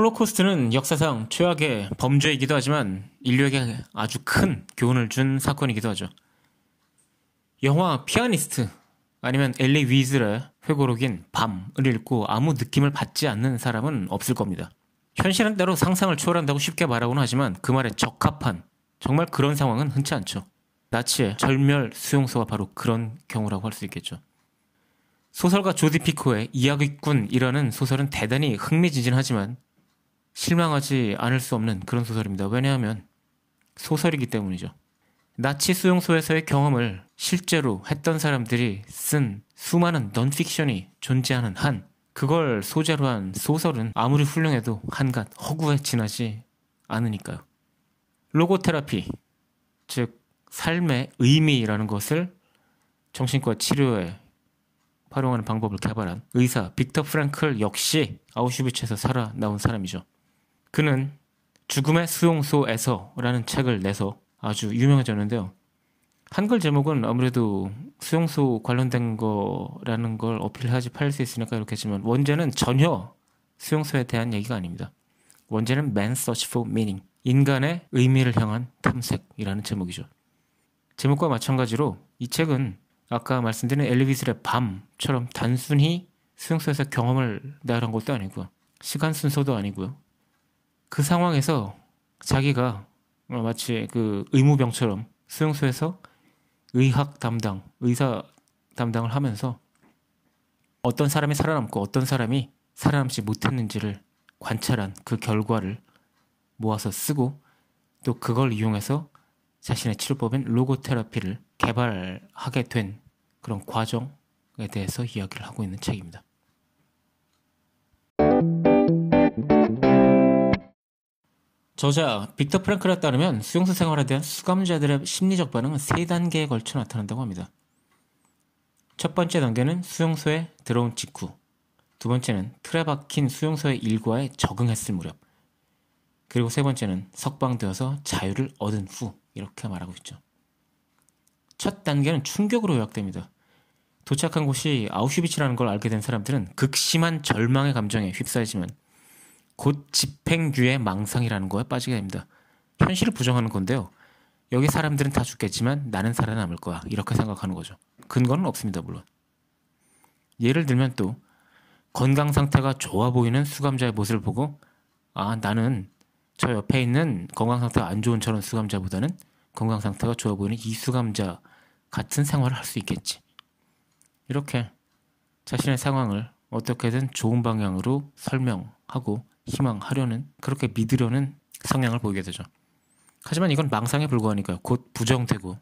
홀로코스트는 역사상 최악의 범죄이기도 하지만 인류에게 아주 큰 교훈을 준 사건이기도 하죠. 영화 피아니스트 아니면 엘리 위즐의 회고록인 밤을 읽고 아무 느낌을 받지 않는 사람은 없을 겁니다. 현실은 때로 상상을 초월한다고 쉽게 말하곤 하지만 그 말에 적합한 정말 그런 상황은 흔치 않죠. 나치의 절멸 수용소가 바로 그런 경우라고 할 수 있겠죠. 소설가 조디 피코의 이야기꾼이라는 소설은 대단히 흥미진진하지만 실망하지 않을 수 없는 그런 소설입니다. 왜냐하면 소설이기 때문이죠. 나치 수용소에서의 경험을 실제로 했던 사람들이 쓴 수많은 넌픽션이 존재하는 한 그걸 소재로 한 소설은 아무리 훌륭해도 한갓 허구에 지나지 않으니까요. 로고테라피, 즉 삶의 의미라는 것을 정신과 치료에 활용하는 방법을 개발한 의사 빅터 프랭클 역시 아우슈비츠에서 살아나온 사람이죠. 그는 죽음의 수용소에서라는 책을 내서 아주 유명해졌는데요. 한글 제목은 아무래도 수용소 관련된 거라는 걸 어필하지 팔릴 수 있으니까 이렇게 했지만 원제는 전혀 수용소에 대한 얘기가 아닙니다. 원제는 Man Search for Meaning, 인간의 의미를 향한 탐색이라는 제목이죠. 제목과 마찬가지로 이 책은 아까 말씀드린 엘리비슬의 밤처럼 단순히 수용소에서 경험을 나열한 것도 아니고 시간 순서도 아니고요. 그 상황에서 자기가 마치 그 의무병처럼 수용소에서 의학 담당, 의사 담당을 하면서 어떤 사람이 살아남고 어떤 사람이 살아남지 못했는지를 관찰한 그 결과를 모아서 쓰고 또 그걸 이용해서 자신의 치료법인 로고테라피를 개발하게 된 그런 과정에 대해서 이야기를 하고 있는 책입니다. 저자 빅터 프랭클에 따르면 수용소 생활에 대한 수감자들의 심리적 반응은 세 단계에 걸쳐 나타난다고 합니다. 첫 번째 단계는 수용소에 들어온 직후, 두 번째는 틀에 박힌 수용소의 일과에 적응했을 무렵, 그리고 세 번째는 석방되어서 자유를 얻은 후 이렇게 말하고 있죠. 첫 단계는 충격으로 요약됩니다. 도착한 곳이 아우슈비츠라는 걸 알게 된 사람들은 극심한 절망의 감정에 휩싸이지만 곧 집행유예 망상이라는 거에 빠지게 됩니다. 현실을 부정하는 건데요. 여기 사람들은 다 죽겠지만 나는 살아남을 거야. 이렇게 생각하는 거죠. 근거는 없습니다, 물론. 예를 들면 또 건강 상태가 좋아 보이는 수감자의 모습을 보고 아, 나는 저 옆에 있는 건강 상태가 안 좋은 저런 수감자보다는 건강 상태가 좋아 보이는 이 수감자 같은 생활을 할 수 있겠지. 이렇게 자신의 상황을 어떻게든 좋은 방향으로 설명하고 희망하려는 그렇게 믿으려는 성향을 보이게 되죠. 하지만 이건 망상에 불과하니까요. 곧 부정되고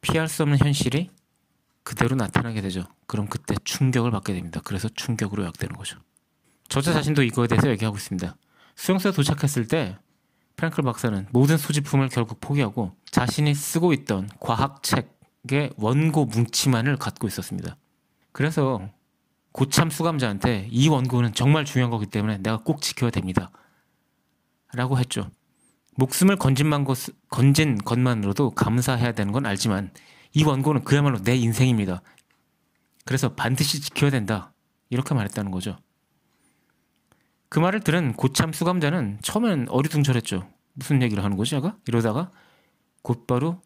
피할 수 없는 현실이 그대로 나타나게 되죠. 그럼 그때 충격을 받게 됩니다. 그래서 충격으로 요약되는 거죠. 저자 자신도 이거에 대해서 얘기하고 있습니다. 수용소에 도착했을 때 프랭클 박사는 모든 소지품을 결국 포기하고 자신이 쓰고 있던 과학책의 원고 뭉치만을 갖고 있었습니다. 그래서 고참 수감자한테 이 원고는 정말 중요한 거기 때문에 내가 꼭 지켜야 됩니다. 라고 했죠. 목숨을 건진만 것, 건진 것만으로도 감사해야 되는 건 알지만 이 원고는 그야말로 내 인생입니다. 그래서 반드시 지켜야 된다. 이렇게 말했다는 거죠. 그 말을 들은 고참 수감자는 처음엔 어리둥절했죠. 무슨 얘기를 하는 거지, 제가? 이러다가 곧바로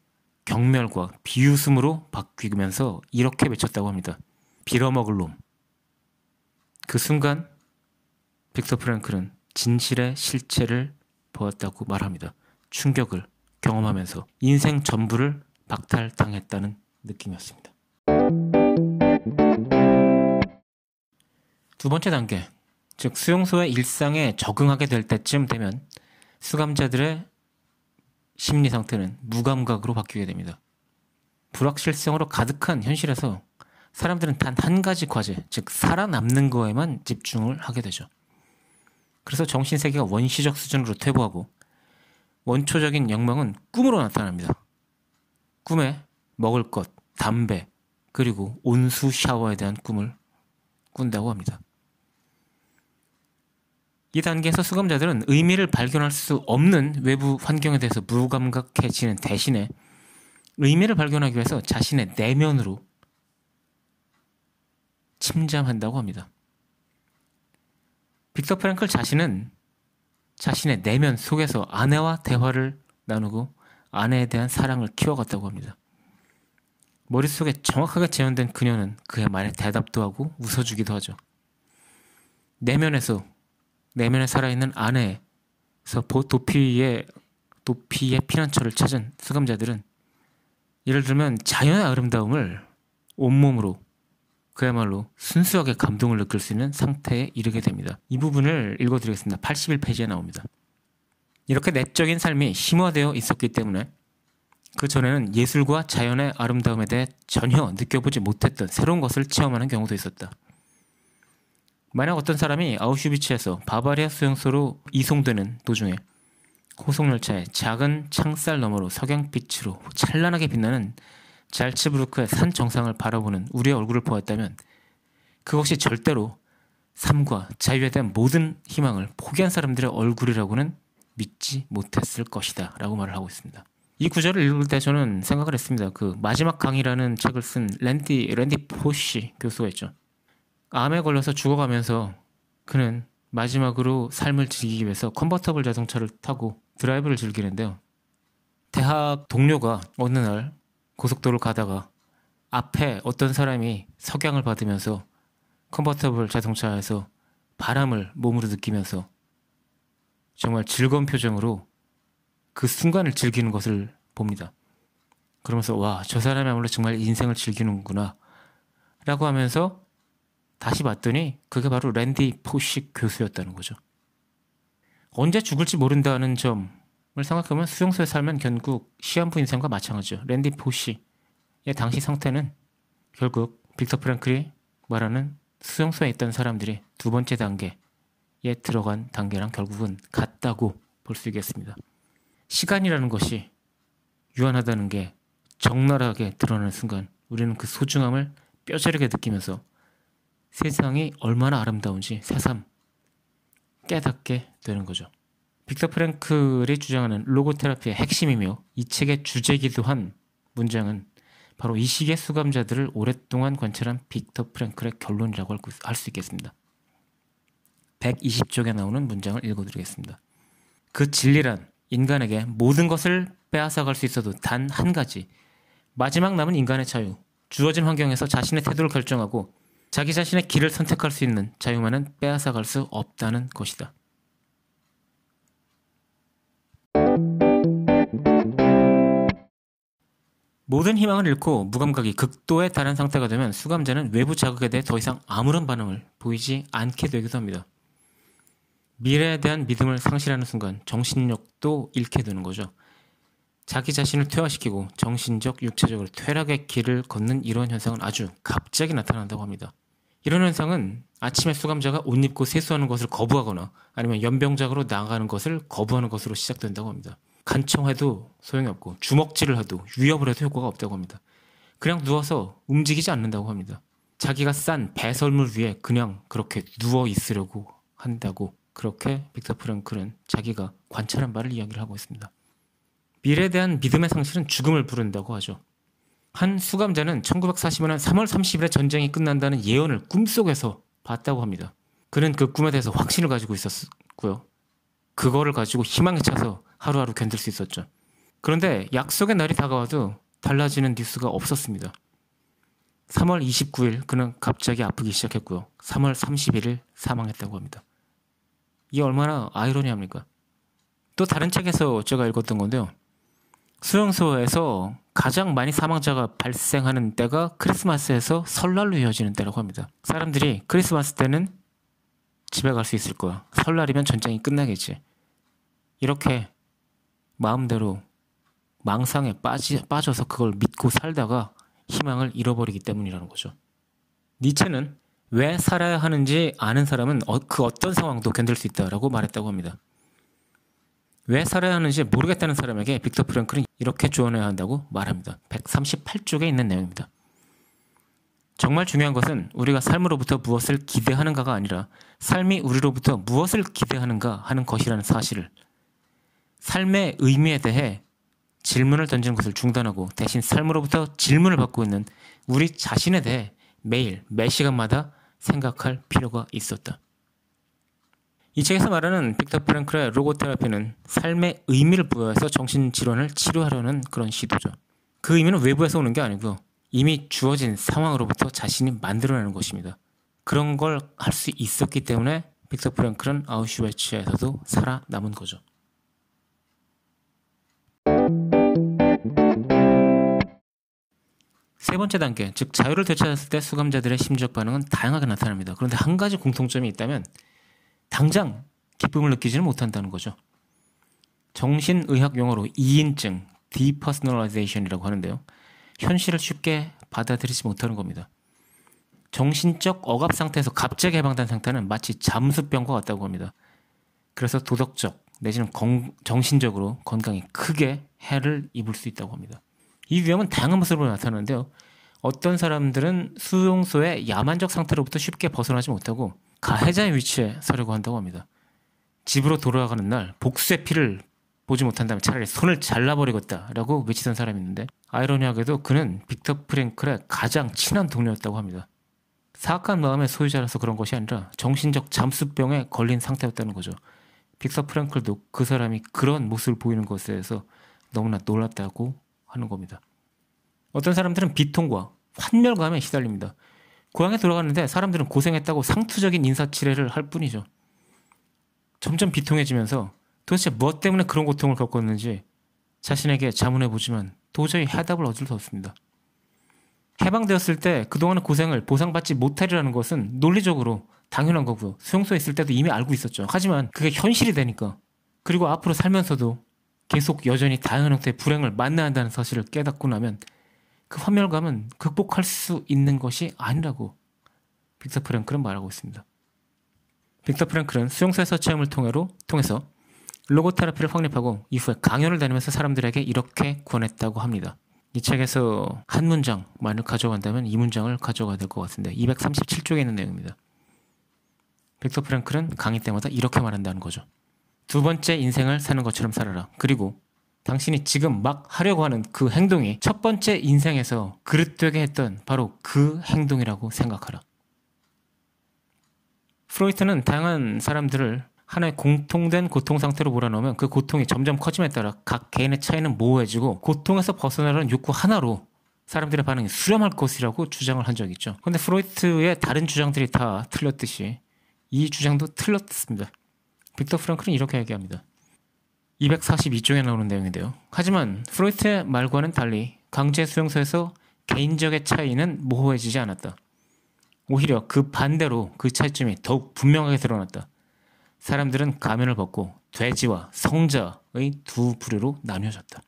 경멸과 비웃음으로 바뀌면서 이렇게 외쳤다고 합니다. 빌어먹을 놈. 그 순간 빅터 프랭클은 진실의 실체를 보았다고 말합니다. 충격을 경험하면서 인생 전부를 박탈당했다는 느낌이었습니다. 두 번째 단계, 즉 수용소의 일상에 적응하게 될 때쯤 되면 수감자들의 심리 상태는 무감각으로 바뀌게 됩니다. 불확실성으로 가득한 현실에서 사람들은 단 한 가지 과제, 즉 살아남는 거에만 집중을 하게 되죠. 그래서 정신 세계가 원시적 수준으로 퇴보하고 원초적인 욕망은 꿈으로 나타납니다. 꿈에 먹을 것, 담배, 그리고 온수 샤워에 대한 꿈을 꾼다고 합니다. 이 단계에서 수감자들은 의미를 발견할 수 없는 외부 환경에 대해서 무감각해지는 대신에 의미를 발견하기 위해서 자신의 내면으로 침잠한다고 합니다. 빅터 프랭클 자신은 자신의 내면 속에서 아내와 대화를 나누고 아내에 대한 사랑을 키워갔다고 합니다. 머릿속에 정확하게 재현된 그녀는 그의 말에 대답도 하고 웃어주기도 하죠. 내면에서 내면에 살아있는 아내에서 도피의 도피의 피난처를 찾은 수감자들은 예를 들면 자연의 아름다움을 온몸으로 그야말로 순수하게 감동을 느낄 수 있는 상태에 이르게 됩니다. 이 부분을 읽어드리겠습니다. 81페이지에 나옵니다. 이렇게 내적인 삶이 심화되어 있었기 때문에 그 전에는 예술과 자연의 아름다움에 대해 전혀 느껴보지 못했던 새로운 것을 체험하는 경우도 있었다. 만약 어떤 사람이 아우슈비츠에서 바바리아 수용소로 이송되는 도중에 호송열차의 작은 창살 너머로 석양빛으로 찬란하게 빛나는 잘츠부르크의 산 정상을 바라보는 우리의 얼굴을 보았다면 그것이 절대로 삶과 자유에 대한 모든 희망을 포기한 사람들의 얼굴이라고는 믿지 못했을 것이다 라고 말을 하고 있습니다. 이 구절을 읽을 때 저는 생각을 했습니다. 그 마지막 강의라는 책을 쓴 랜디 랜디 포시 교수가 있죠. 암에 걸려서 죽어가면서 그는 마지막으로 삶을 즐기기 위해서 컨버터블 자동차를 타고 드라이브를 즐기는데요. 대학 동료가 어느 날 고속도로를 가다가 앞에 어떤 사람이 석양을 받으면서 컨버터블 자동차에서 바람을 몸으로 느끼면서 정말 즐거운 표정으로 그 순간을 즐기는 것을 봅니다. 그러면서 와, 저 사람이야말로 정말 인생을 즐기는구나. 라고 하면서 다시 봤더니 그게 바로 랜디 포식 교수였다는 거죠. 언제 죽을지 모른다는 점을 생각하면 수용소에 살면 결국 시한부 인생과 마찬가지죠. 랜디 포시의 당시 상태는 결국 빅터 프랭클이 말하는 수용소에 있던 사람들이 두 번째 단계에 들어간 단계랑 결국은 같다고 볼 수 있겠습니다. 시간이라는 것이 유한하다는 게 적나라하게 드러나는 순간 우리는 그 소중함을 뼈저리게 느끼면서 세상이 얼마나 아름다운지 새삼 깨닫게 되는 거죠. 빅터 프랭클이 주장하는 로고테라피의 핵심이며 이 책의 주제이기도 한 문장은 바로 이 시기의 수감자들을 오랫동안 관찰한 빅터 프랭클의 결론이라고 할 수 있겠습니다. 120쪽에 나오는 문장을 읽어드리겠습니다. 그 진리란 인간에게 모든 것을 빼앗아갈 수 있어도 단 한 가지 마지막 남은 인간의 자유 주어진 환경에서 자신의 태도를 결정하고 자기 자신의 길을 선택할 수 있는 자유만은 빼앗아갈 수 없다는 것이다. 모든 희망을 잃고 무감각이 극도에 달한 상태가 되면 수감자는 외부 자극에 대해 더 이상 아무런 반응을 보이지 않게 되기도 합니다. 미래에 대한 믿음을 상실하는 순간 정신력도 잃게 되는 거죠. 자기 자신을 퇴화시키고 정신적, 육체적으로 퇴락의 길을 걷는 이러한 현상은 아주 갑자기 나타난다고 합니다. 이런 현상은 아침에 수감자가 옷 입고 세수하는 것을 거부하거나 아니면 연병작으로 나가는 것을 거부하는 것으로 시작된다고 합니다. 간청해도 소용이 없고 주먹질을 해도 위협을 해도 효과가 없다고 합니다. 그냥 누워서 움직이지 않는다고 합니다. 자기가 싼 배설물 위에 그냥 그렇게 누워 있으려고 한다고 그렇게 빅터 프랭클은 자기가 관찰한 바를 이야기를 하고 있습니다. 미래에 대한 믿음의 상실은 죽음을 부른다고 하죠. 한 수감자는 1945년 3월 30일에 전쟁이 끝난다는 예언을 꿈속에서 봤다고 합니다. 그는 그 꿈에 대해서 확신을 가지고 있었고요. 그거를 가지고 희망에 차서 하루하루 견딜 수 있었죠. 그런데 약속의 날이 다가와도 달라지는 뉴스가 없었습니다. 3월 29일 그는 갑자기 아프기 시작했고요. 3월 31일 사망했다고 합니다. 이게 얼마나 아이러니합니까? 또 다른 책에서 제가 읽었던 건데요. 수용소에서 가장 많이 사망자가 발생하는 때가 크리스마스에서 설날로 이어지는 때라고 합니다. 사람들이 크리스마스 때는 집에 갈 수 있을 거야. 설날이면 전쟁이 끝나겠지. 이렇게 마음대로 망상에 빠지, 빠져서 그걸 믿고 살다가 희망을 잃어버리기 때문이라는 거죠. 니체는 왜 살아야 하는지 아는 사람은 어, 그 어떤 상황도 견딜 수 있다라고 말했다고 합니다. 왜 살아야 하는지 모르겠다는 사람에게 빅터 프랭클은 이렇게 조언해야 한다고 말합니다. 138쪽에 있는 내용입니다. 정말 중요한 것은 우리가 삶으로부터 무엇을 기대하는가가 아니라 삶이 우리로부터 무엇을 기대하는가 하는 것이라는 사실을 삶의 의미에 대해 질문을 던지는 것을 중단하고 대신 삶으로부터 질문을 받고 있는 우리 자신에 대해 매일 매 시간마다 생각할 필요가 있었다. 이 책에서 말하는 빅터 프랭클의 로고테라피는 삶의 의미를 부여해서 정신 질환을 치료하려는 그런 시도죠. 그 의미는 외부에서 오는 게 아니고 이미 주어진 상황으로부터 자신이 만들어내는 것입니다. 그런 걸 할 수 있었기 때문에 빅터 프랭클은 아우슈베츠에서도 살아남은 거죠. 세 번째 단계, 즉 자유를 되찾았을 때 수감자들의 심리적 반응은 다양하게 나타납니다. 그런데 한 가지 공통점이 있다면 당장 기쁨을 느끼지는 못한다는 거죠. 정신의학 용어로 2인증, depersonalization이라고 하는데요. 현실을 쉽게 받아들이지 못하는 겁니다. 정신적 억압 상태에서 갑자기 해방된 상태는 마치 잠수병과 같다고 합니다. 그래서 도덕적 내지는 건, 정신적으로 건강에 크게 해를 입을 수 있다고 합니다. 이 위험은 다양한 모습으로 나타나는데요. 어떤 사람들은 수용소의 야만적 상태로부터 쉽게 벗어나지 못하고 가해자의 위치에 서려고 한다고 합니다. 집으로 돌아가는 날 복수의 피를 보지 못한다면 차라리 손을 잘라버리겠다라고 외치던 사람이 있는데 아이러니하게도 그는 빅터 프랭클의 가장 친한 동료였다고 합니다. 사악한 마음의 소유자라서 그런 것이 아니라 정신적 잠수병에 걸린 상태였다는 거죠. 빅터 프랭클도 그 사람이 그런 모습을 보이는 것에 대해서 너무나 놀랐다고 하는 겁니다. 어떤 사람들은 비통과 환멸감에 시달립니다. 고향에 돌아갔는데 사람들은 고생했다고 상투적인 인사치레를 할 뿐이죠. 점점 비통해지면서 도대체 무엇 때문에 그런 고통을 겪었는지 자신에게 자문해 보지만 도저히 해답을 얻을 수 없습니다. 해방되었을 때 그동안의 고생을 보상받지 못하리라는 것은 논리적으로 당연한 거고요. 수용소에 있을 때도 이미 알고 있었죠. 하지만 그게 현실이 되니까 그리고 앞으로 살면서도 계속 여전히 다양한 형태의 불행을 만나야 한다는 사실을 깨닫고 나면 그 환멸감은 극복할 수 있는 것이 아니라고 빅터 프랭클은 말하고 있습니다. 빅터 프랭클은 수용소에서 체험을 통해로, 통해서 로고테라피를 확립하고 이후에 강연을 다니면서 사람들에게 이렇게 권했다고 합니다. 이 책에서 한 문장만을 가져간다면 이 문장을 가져가야 될 것 같은데 237쪽에 있는 내용입니다. 빅터 프랭클은 강의 때마다 이렇게 말한다는 거죠. 두 번째 인생을 사는 것처럼 살아라. 그리고 당신이 지금 막 하려고 하는 그 행동이 첫 번째 인생에서 그릇되게 했던 바로 그 행동이라고 생각하라. 프로이트는 다양한 사람들을 하나의 공통된 고통 상태로 몰아넣으면 그 고통이 점점 커짐에 따라 각 개인의 차이는 모호해지고 고통에서 벗어나려는 욕구 하나로 사람들의 반응이 수렴할 것이라고 주장을 한 적이 있죠. 근데 프로이트의 다른 주장들이 다 틀렸듯이 이 주장도 틀렸습니다. 빅터 프랑클은 이렇게 얘기합니다. 242쪽에 나오는 내용인데요. 하지만 프로이트의 말과는 달리 강제 수용소에서 개인적의 차이는 모호해지지 않았다. 오히려 그 반대로 그 차이점이 더욱 분명하게 드러났다. 사람들은 가면을 벗고 돼지와 성자의 두 부류로 나뉘어졌다.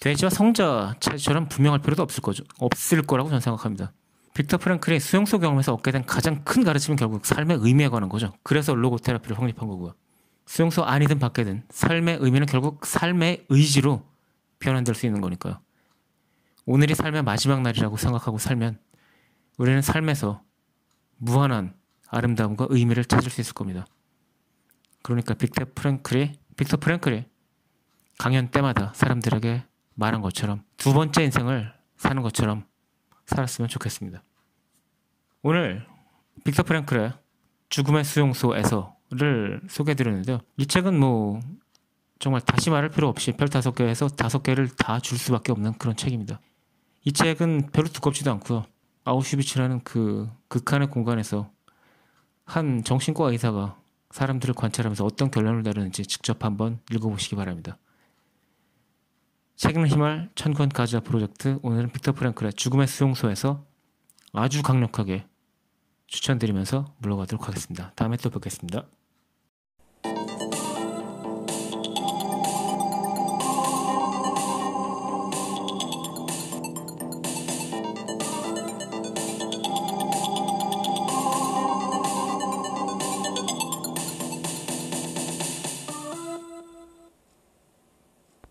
돼지와 성자 차이처럼 분명할 필요도 없을 거죠. 없을 거라고 저는 생각합니다. 빅터 프랭클이 수용소 경험에서 얻게 된 가장 큰 가르침은 결국 삶의 의미에 관한 거죠. 그래서 로고 테라피를 확립한 거고요. 수용소 안이든 밖이든 삶의 의미는 결국 삶의 의지로 변환될 수 있는 거니까요. 오늘이 삶의 마지막 날이라고 생각하고 살면 우리는 삶에서 무한한 아름다움과 의미를 찾을 수 있을 겁니다. 그러니까 빅터 프랭클이 빅터 프랭클이 강연 때마다 사람들에게 말한 것처럼 두 번째 인생을 사는 것처럼 살았으면 좋겠습니다. 오늘 빅터 프랭클의 죽음의 수용소에서를 소개해드렸는데요. 이 책은 뭐 정말 다시 말할 필요 없이 별 다섯 개에서 다섯 개를 다 줄 수밖에 없는 그런 책입니다. 이 책은 별로 두껍지도 않고요. 아우슈비츠라는 그 극한의 공간에서 한 정신과 의사가 사람들을 관찰하면서 어떤 결론을 내렸는지 직접 한번 읽어보시기 바랍니다. 책임을 힘을 천권 가자 프로젝트 오늘은 빅터 프랭클의 죽음의 수용소에서 아주 강력하게 추천드리면서 물러가도록 하겠습니다. 다음에 또 뵙겠습니다.